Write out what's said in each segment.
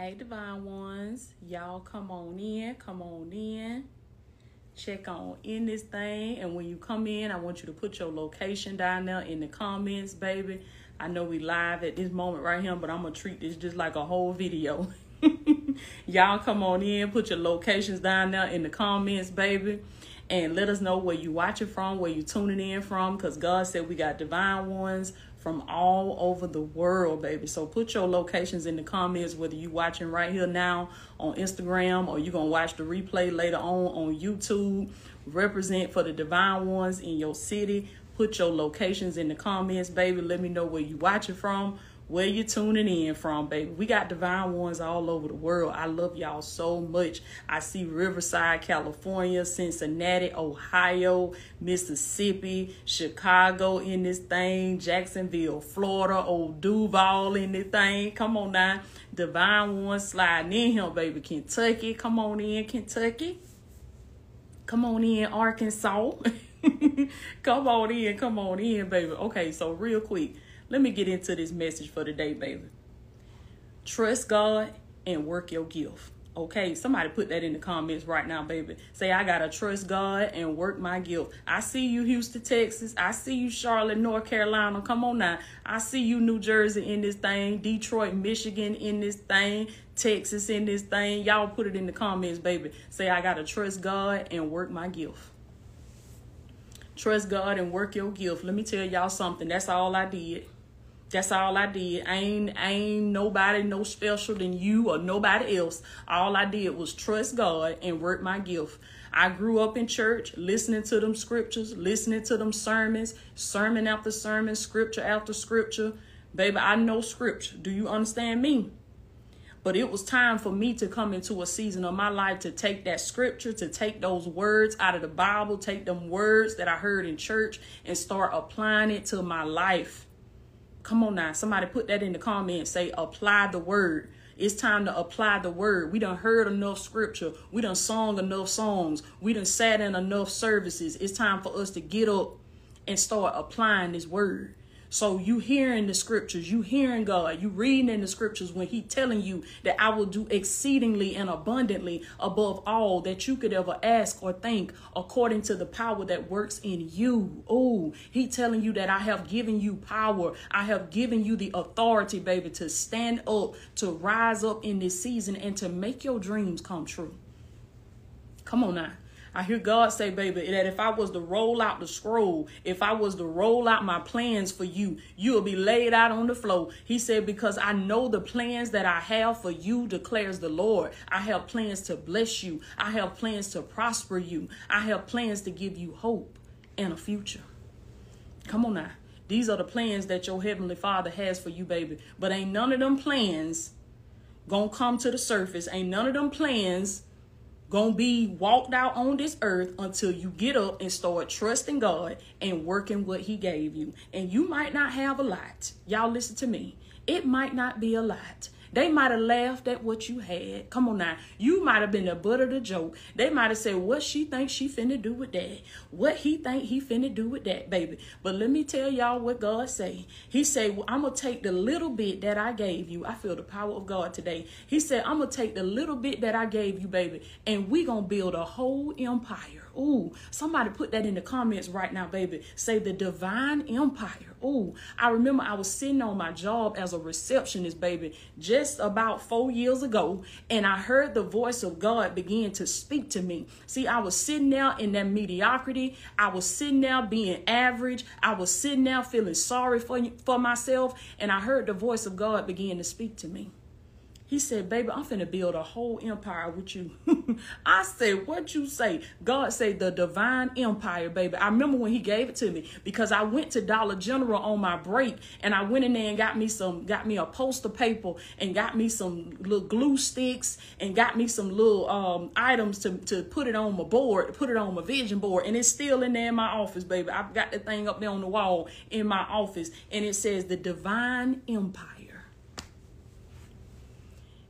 Hey, divine ones. Y'all come on in. Come on in. Check on in this thing. And when you come in, I want you to put your location down there in the comments, baby. I know we live at this moment right here, but I'm to treat this just like a whole video. Y'all come on in. Put your locations down there in the comments, baby and let us know where you watching from, where you tuning in from, because God said we got divine ones from all over the world, baby. So put your locations in the comments, whether you watching right here now on Instagram or you're going to watch the replay later on on YouTube. Represent for the divine ones in your city. Put your locations in the comments, baby. Let me know where you watching from where you tuning in from, baby. We got divine ones all over the world. I love y'all so much. I see Riverside, California, Cincinnati, Ohio, Mississippi, Chicago in this thing, Jacksonville, Florida, old Duval in this thing. Come on now. Divine ones sliding in here, baby. Kentucky. Come on in, Kentucky. Come on in, Arkansas. come on in, come on in, baby. Okay, so real quick let me get into this message for today, baby. Trust God and work your gift. Okay, somebody put that in the comments right now, baby. Say, I got to trust God and work my gift. I see you, Houston, Texas. I see you, Charlotte, North Carolina. Come on now. I see you, New Jersey, in this thing. Detroit, Michigan, in this thing. Texas, in this thing. Y'all put it in the comments, baby. Say, I got to trust God and work my gift. Trust God and work your gift. Let me tell y'all something. That's all I did. That's all I did. Ain't, ain't nobody no special than you or nobody else. All I did was trust God and work my gift. I grew up in church, listening to them scriptures, listening to them sermons, sermon after sermon, scripture after scripture. Baby, I know scripture. Do you understand me? But it was time for me to come into a season of my life to take that scripture, to take those words out of the Bible, take them words that I heard in church and start applying it to my life. Come on now. Somebody put that in the comments. Say, apply the word. It's time to apply the word. We done heard enough scripture. We done sung enough songs. We done sat in enough services. It's time for us to get up and start applying this word. So you hearing the scriptures, you hearing God, you reading in the scriptures when he telling you that I will do exceedingly and abundantly above all that you could ever ask or think according to the power that works in you. Oh, he telling you that I have given you power. I have given you the authority, baby, to stand up, to rise up in this season and to make your dreams come true. Come on now. I hear God say, baby, that if I was to roll out the scroll, if I was to roll out my plans for you, you'll be laid out on the floor. He said, because I know the plans that I have for you, declares the Lord. I have plans to bless you. I have plans to prosper you. I have plans to give you hope and a future. Come on now. These are the plans that your heavenly father has for you, baby. But ain't none of them plans gonna come to the surface. Ain't none of them plans gonna be walked out on this earth until you get up and start trusting God and working what He gave you. And you might not have a lot. Y'all listen to me. It might not be a lot. They might have laughed at what you had. Come on now. You might have been the butt of the joke. They might have said, what she think she finna do with that? What he think he finna do with that, baby? But let me tell y'all what God say. He said, well, I'm going to take the little bit that I gave you. I feel the power of God today. He said, I'm going to take the little bit that I gave you, baby, and we going to build a whole empire. Ooh, somebody put that in the comments right now, baby. Say the divine empire. Ooh, I remember I was sitting on my job as a receptionist, baby, just about four years ago, and I heard the voice of God begin to speak to me. See, I was sitting there in that mediocrity. I was sitting there being average. I was sitting there feeling sorry for, for myself, and I heard the voice of God begin to speak to me. He said, baby, I'm finna build a whole empire with you. I said, what you say? God said the divine empire, baby. I remember when he gave it to me because I went to Dollar General on my break and I went in there and got me some, got me a poster paper and got me some little glue sticks and got me some little um, items to, to put it on my board, put it on my vision board. And it's still in there in my office, baby. I've got the thing up there on the wall in my office and it says the divine empire.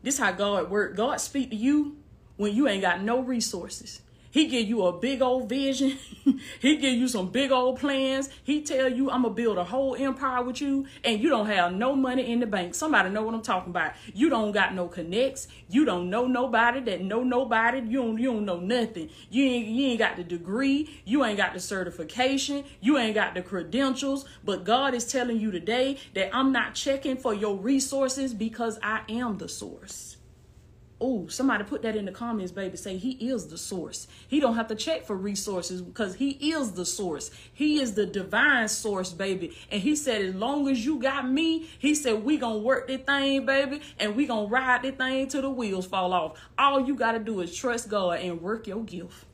This how God work. God speak to you when you ain't got no resources. He give you a big old vision. he give you some big old plans. He tell you I'm gonna build a whole empire with you, and you don't have no money in the bank. Somebody know what I'm talking about. You don't got no connects. You don't know nobody that know nobody. You don't you don't know nothing. You ain't you ain't got the degree. You ain't got the certification. You ain't got the credentials. But God is telling you today that I'm not checking for your resources because I am the source. Oh, somebody put that in the comments, baby. Say he is the source. He don't have to check for resources because he is the source. He is the divine source, baby. And he said, as long as you got me, he said, we gonna work this thing, baby, and we gonna ride this thing till the wheels fall off. All you gotta do is trust God and work your gift.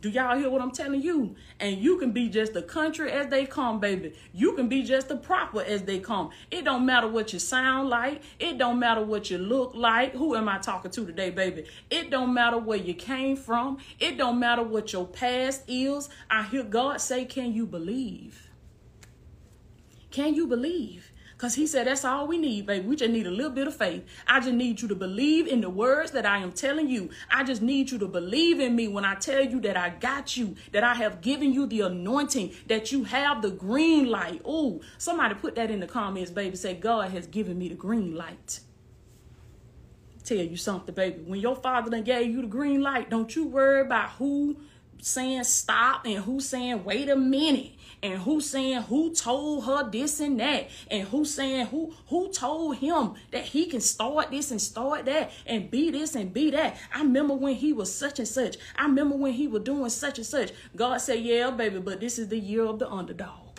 Do y'all hear what I'm telling you? And you can be just the country as they come, baby. You can be just the proper as they come. It don't matter what you sound like. It don't matter what you look like. Who am I talking to today, baby? It don't matter where you came from. It don't matter what your past is. I hear God say, can you believe? Can you believe? Because he said, that's all we need, baby. We just need a little bit of faith. I just need you to believe in the words that I am telling you. I just need you to believe in me when I tell you that I got you, that I have given you the anointing, that you have the green light. Oh, somebody put that in the comments, baby. Say, God has given me the green light tell you something, baby. When your father done gave you the green light, don't you worry about who saying stop and who saying wait a minute and who saying who told her this and that? And who saying who who told him that he can start this and start that and be this and be that? I remember when he was such and such. I remember when he was doing such and such. God said yeah baby but this is the year of the underdog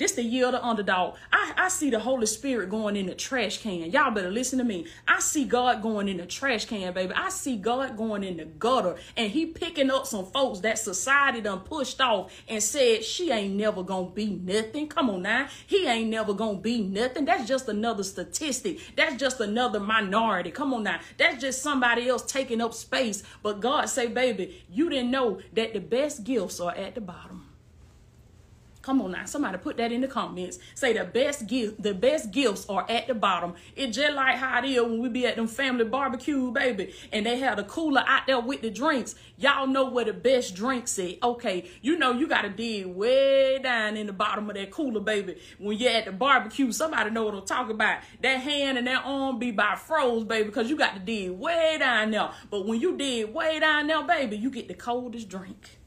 this the year of the underdog. I, I see the Holy Spirit going in the trash can. Y'all better listen to me. I see God going in the trash can, baby. I see God going in the gutter. And he picking up some folks that society done pushed off and said, she ain't never gonna be nothing. Come on now. He ain't never gonna be nothing. That's just another statistic. That's just another minority. Come on now. That's just somebody else taking up space. But God say, baby, you didn't know that the best gifts are at the bottom. Come on now, somebody put that in the comments. Say the best gift, the best gifts are at the bottom. It's just like how it is when we be at them family barbecue, baby, and they have the cooler out there with the drinks. Y'all know where the best drinks at. Okay, you know you gotta dig way down in the bottom of that cooler, baby. When you're at the barbecue, somebody know what I'm talking about. That hand and that arm be by froze, baby, because you got to dig way down there. But when you dig way down there, baby, you get the coldest drink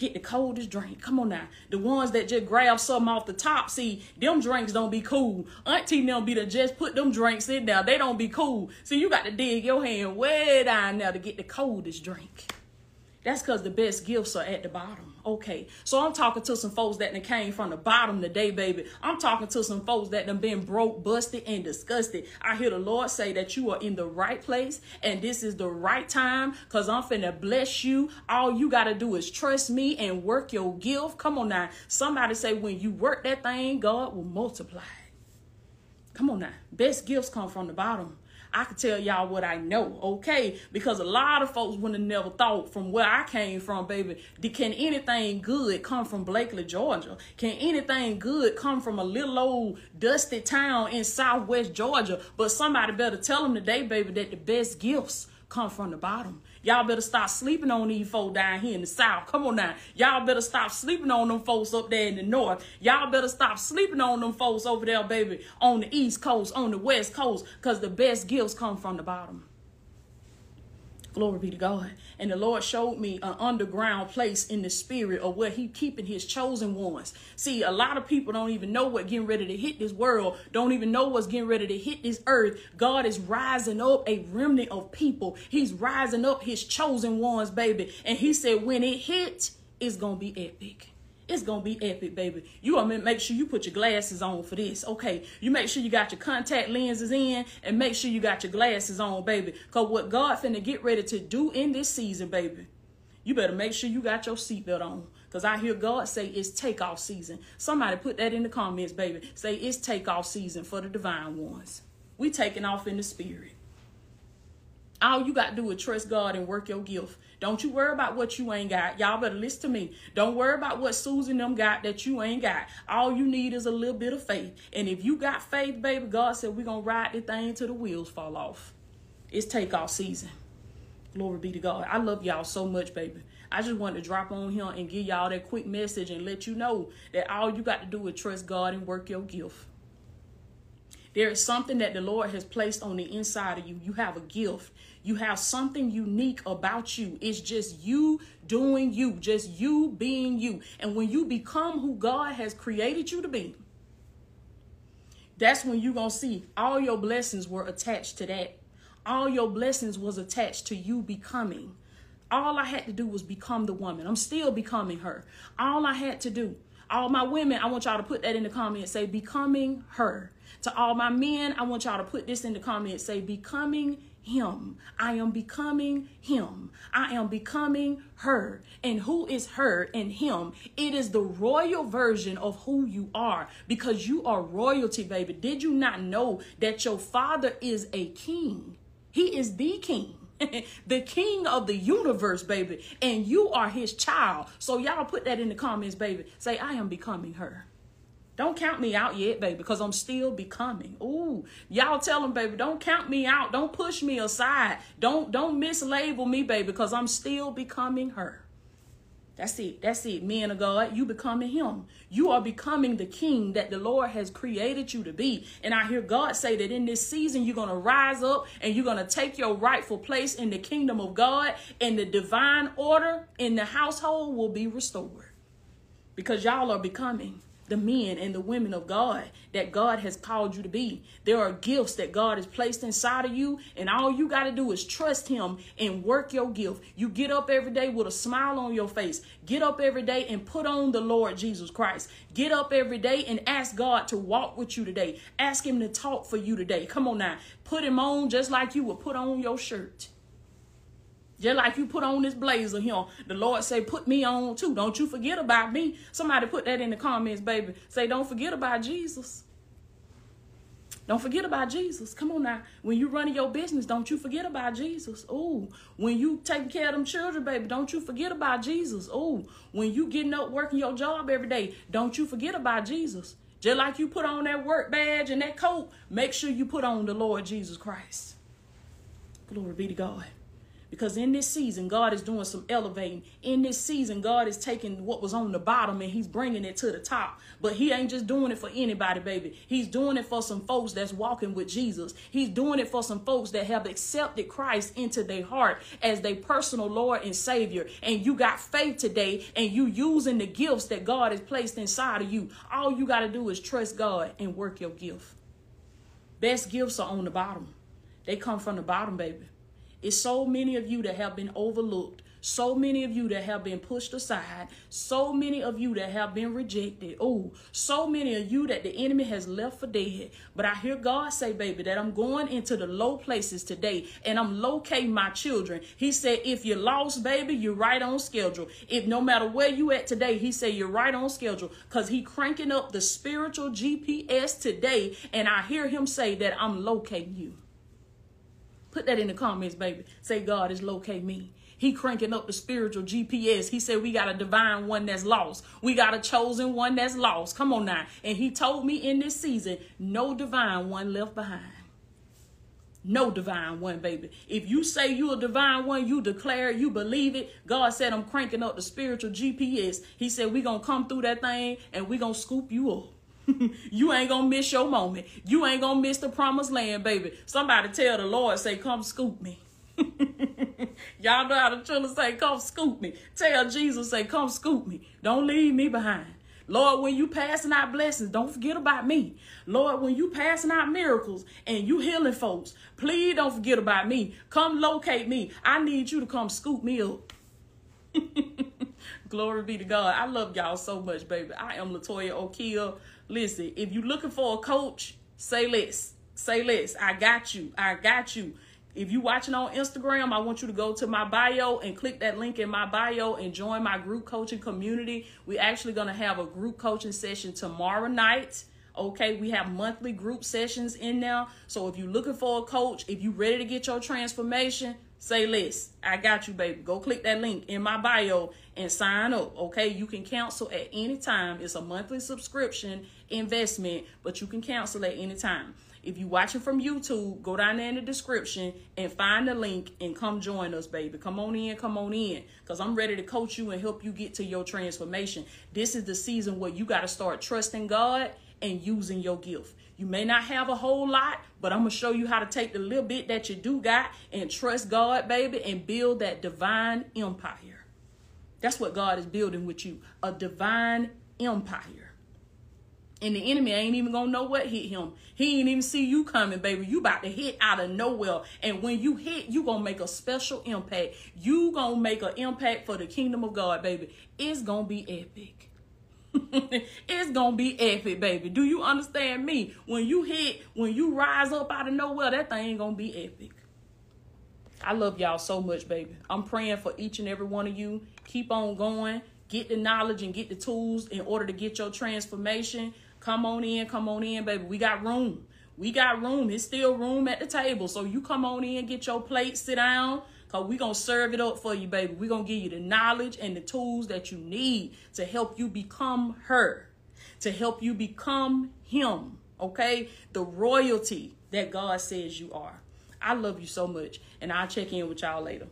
get the coldest drink. Come on now. The ones that just grab something off the top, see, them drinks don't be cool. Auntie them be to just put them drinks in there. They don't be cool. So you got to dig your hand way down there to get the coldest drink. That's because the best gifts are at the bottom. Okay, so I'm talking to some folks that came from the bottom today, baby. I'm talking to some folks that done been broke, busted, and disgusted. I hear the Lord say that you are in the right place and this is the right time because I'm finna bless you. All you got to do is trust me and work your gift. Come on now. Somebody say when you work that thing, God will multiply. Come on now. Best gifts come from the bottom. I can tell y'all what I know, okay? Because a lot of folks wouldn't have never thought from where I came from, baby. Can anything good come from Blakely, Georgia? Can anything good come from a little old dusty town in southwest Georgia? But somebody better tell them today, baby, that the best gifts come from the bottom. Y'all better stop sleeping on these folks down here in the south. Come on now. Y'all better stop sleeping on them folks up there in the north. Y'all better stop sleeping on them folks over there, baby, on the east coast, on the west coast, because the best gifts come from the bottom. Glory be to God. And the Lord showed me an underground place in the spirit of where he keeping his chosen ones. See, a lot of people don't even know what getting ready to hit this world, don't even know what's getting ready to hit this earth. God is rising up a remnant of people. He's rising up his chosen ones, baby. And he said when it hits, it's going to be epic. It's gonna be epic, baby. You gonna make sure you put your glasses on for this. Okay. You make sure you got your contact lenses in and make sure you got your glasses on, baby. Cause what God finna get ready to do in this season, baby, you better make sure you got your seatbelt on. Because I hear God say it's takeoff season. Somebody put that in the comments, baby. Say it's takeoff season for the divine ones. We taking off in the spirit. All you got to do is trust God and work your gift. Don't you worry about what you ain't got. Y'all better listen to me. Don't worry about what Susan them got that you ain't got. All you need is a little bit of faith. And if you got faith, baby, God said we're going to ride the thing till the wheels fall off. It's takeoff season. Glory be to God. I love y'all so much, baby. I just wanted to drop on here and give y'all that quick message and let you know that all you got to do is trust God and work your gift. There is something that the Lord has placed on the inside of you. You have a gift. You have something unique about you. It's just you doing you, just you being you. And when you become who God has created you to be, that's when you're going to see all your blessings were attached to that. All your blessings was attached to you becoming. All I had to do was become the woman. I'm still becoming her. All I had to do. All my women, I want y'all to put that in the comments. Say, becoming her. To all my men, I want y'all to put this in the comments. Say, becoming him. I am becoming him. I am becoming her. And who is her and him? It is the royal version of who you are because you are royalty, baby. Did you not know that your father is a king? He is the king. the king of the universe, baby. And you are his child. So y'all put that in the comments, baby. Say, I am becoming her. Don't count me out yet, baby, because I'm still becoming. Ooh, y'all tell them, baby, don't count me out. Don't push me aside. Don't don't mislabel me, baby, because I'm still becoming her. That's it. That's it. Men of God, you becoming him. You are becoming the king that the Lord has created you to be. And I hear God say that in this season, you're going to rise up and you're going to take your rightful place in the kingdom of God and the divine order in the household will be restored because y'all are becoming the men and the women of God that God has called you to be. There are gifts that God has placed inside of you, and all you got to do is trust Him and work your gift. You get up every day with a smile on your face. Get up every day and put on the Lord Jesus Christ. Get up every day and ask God to walk with you today. Ask Him to talk for you today. Come on now. Put Him on just like you would put on your shirt. Just like you put on this blazer here, the Lord say, put me on too. Don't you forget about me. Somebody put that in the comments, baby. Say, don't forget about Jesus. Don't forget about Jesus. Come on now. When you running your business, don't you forget about Jesus. Oh, when you taking care of them children, baby, don't you forget about Jesus. Oh, when you getting up working your job every day, don't you forget about Jesus. Just like you put on that work badge and that coat, make sure you put on the Lord Jesus Christ. Glory be to God. Because in this season, God is doing some elevating. In this season, God is taking what was on the bottom and He's bringing it to the top. But He ain't just doing it for anybody, baby. He's doing it for some folks that's walking with Jesus. He's doing it for some folks that have accepted Christ into their heart as their personal Lord and Savior. And you got faith today and you using the gifts that God has placed inside of you. All you got to do is trust God and work your gift. Best gifts are on the bottom. They come from the bottom, baby. It's so many of you that have been overlooked. So many of you that have been pushed aside. So many of you that have been rejected. Oh, so many of you that the enemy has left for dead. But I hear God say, baby, that I'm going into the low places today and I'm locating my children. He said, if you're lost, baby, you're right on schedule. If no matter where you at today, he said you're right on schedule because he cranking up the spiritual GPS today. And I hear him say that I'm locating you. Put that in the comments, baby. Say, God is locate me. He cranking up the spiritual GPS. He said, We got a divine one that's lost. We got a chosen one that's lost. Come on now. And he told me in this season, no divine one left behind. No divine one, baby. If you say you a divine one, you declare you believe it. God said, I'm cranking up the spiritual GPS. He said, we going to come through that thing and we going to scoop you up. you ain't gonna miss your moment. You ain't gonna miss the promised land, baby. Somebody tell the Lord, say, come scoop me. Y'all know how the children say, come scoop me. Tell Jesus, say, come scoop me. Don't leave me behind. Lord, when you passing out blessings, don't forget about me. Lord, when you passing out miracles and you healing folks, please don't forget about me. Come locate me. I need you to come scoop me up. Glory be to God. I love y'all so much, baby. I am Latoya Okeia. Listen, if you're looking for a coach, say less. Say less. I got you. I got you. If you watching on Instagram, I want you to go to my bio and click that link in my bio and join my group coaching community. We're actually going to have a group coaching session tomorrow night. Okay, we have monthly group sessions in now. So if you're looking for a coach, if you're ready to get your transformation, say less. I got you, baby. Go click that link in my bio and sign up. Okay, you can cancel at any time. It's a monthly subscription investment, but you can cancel at any time. If you watching from YouTube, go down there in the description and find the link and come join us, baby. Come on in, come on in. Because I'm ready to coach you and help you get to your transformation. This is the season where you got to start trusting God and using your gift. You may not have a whole lot, but I'm going to show you how to take the little bit that you do got and trust God, baby, and build that divine empire. That's what God is building with you a divine empire. And the enemy ain't even gonna know what hit him. He ain't even see you coming, baby. You about to hit out of nowhere. And when you hit, you gonna make a special impact. You gonna make an impact for the kingdom of God, baby. It's gonna be epic. it's gonna be epic, baby. Do you understand me? When you hit, when you rise up out of nowhere, that thing ain't gonna be epic. I love y'all so much, baby. I'm praying for each and every one of you. Keep on going. Get the knowledge and get the tools in order to get your transformation. Come on in, come on in, baby. We got room. We got room. It's still room at the table. So you come on in, get your plate, sit down. Cause we gonna serve it up for you, baby. we gonna give you the knowledge and the tools that you need to help you become her, to help you become him. Okay? The royalty that God says you are. I love you so much. And I'll check in with y'all later.